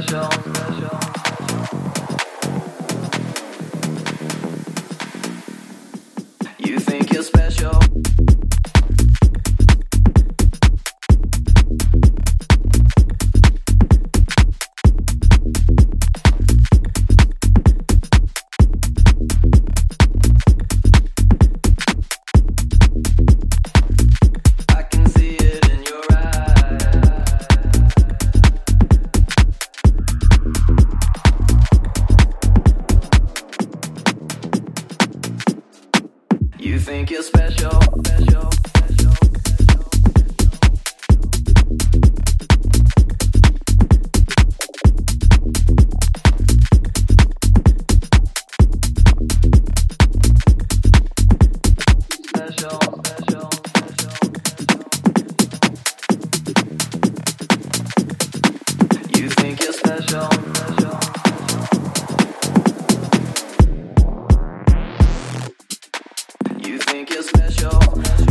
genre, ma genre. think you're special, special. special.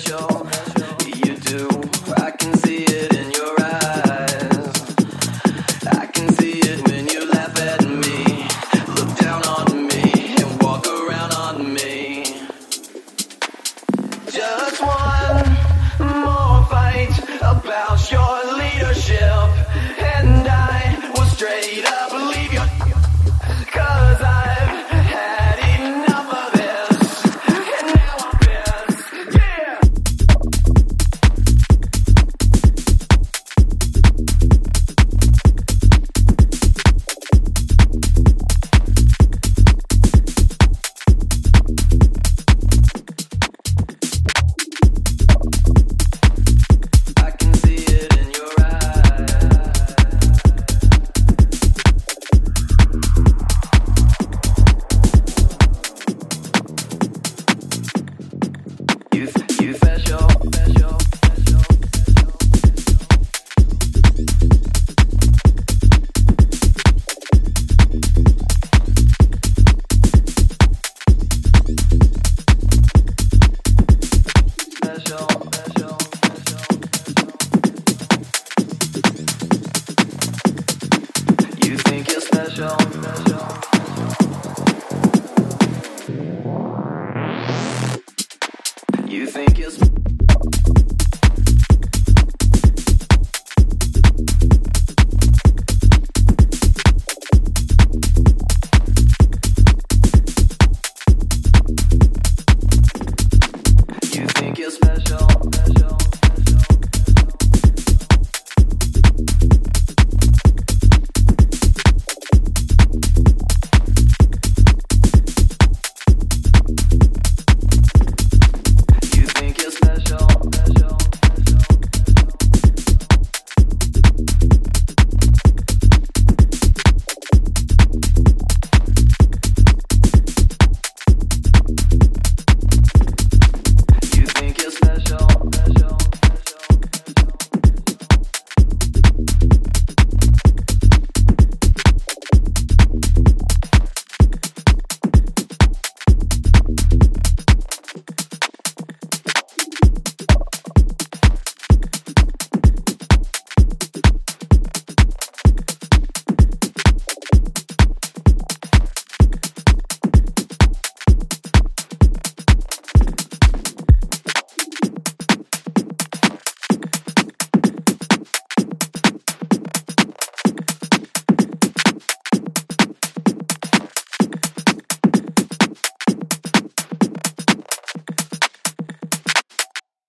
special. You do, I can see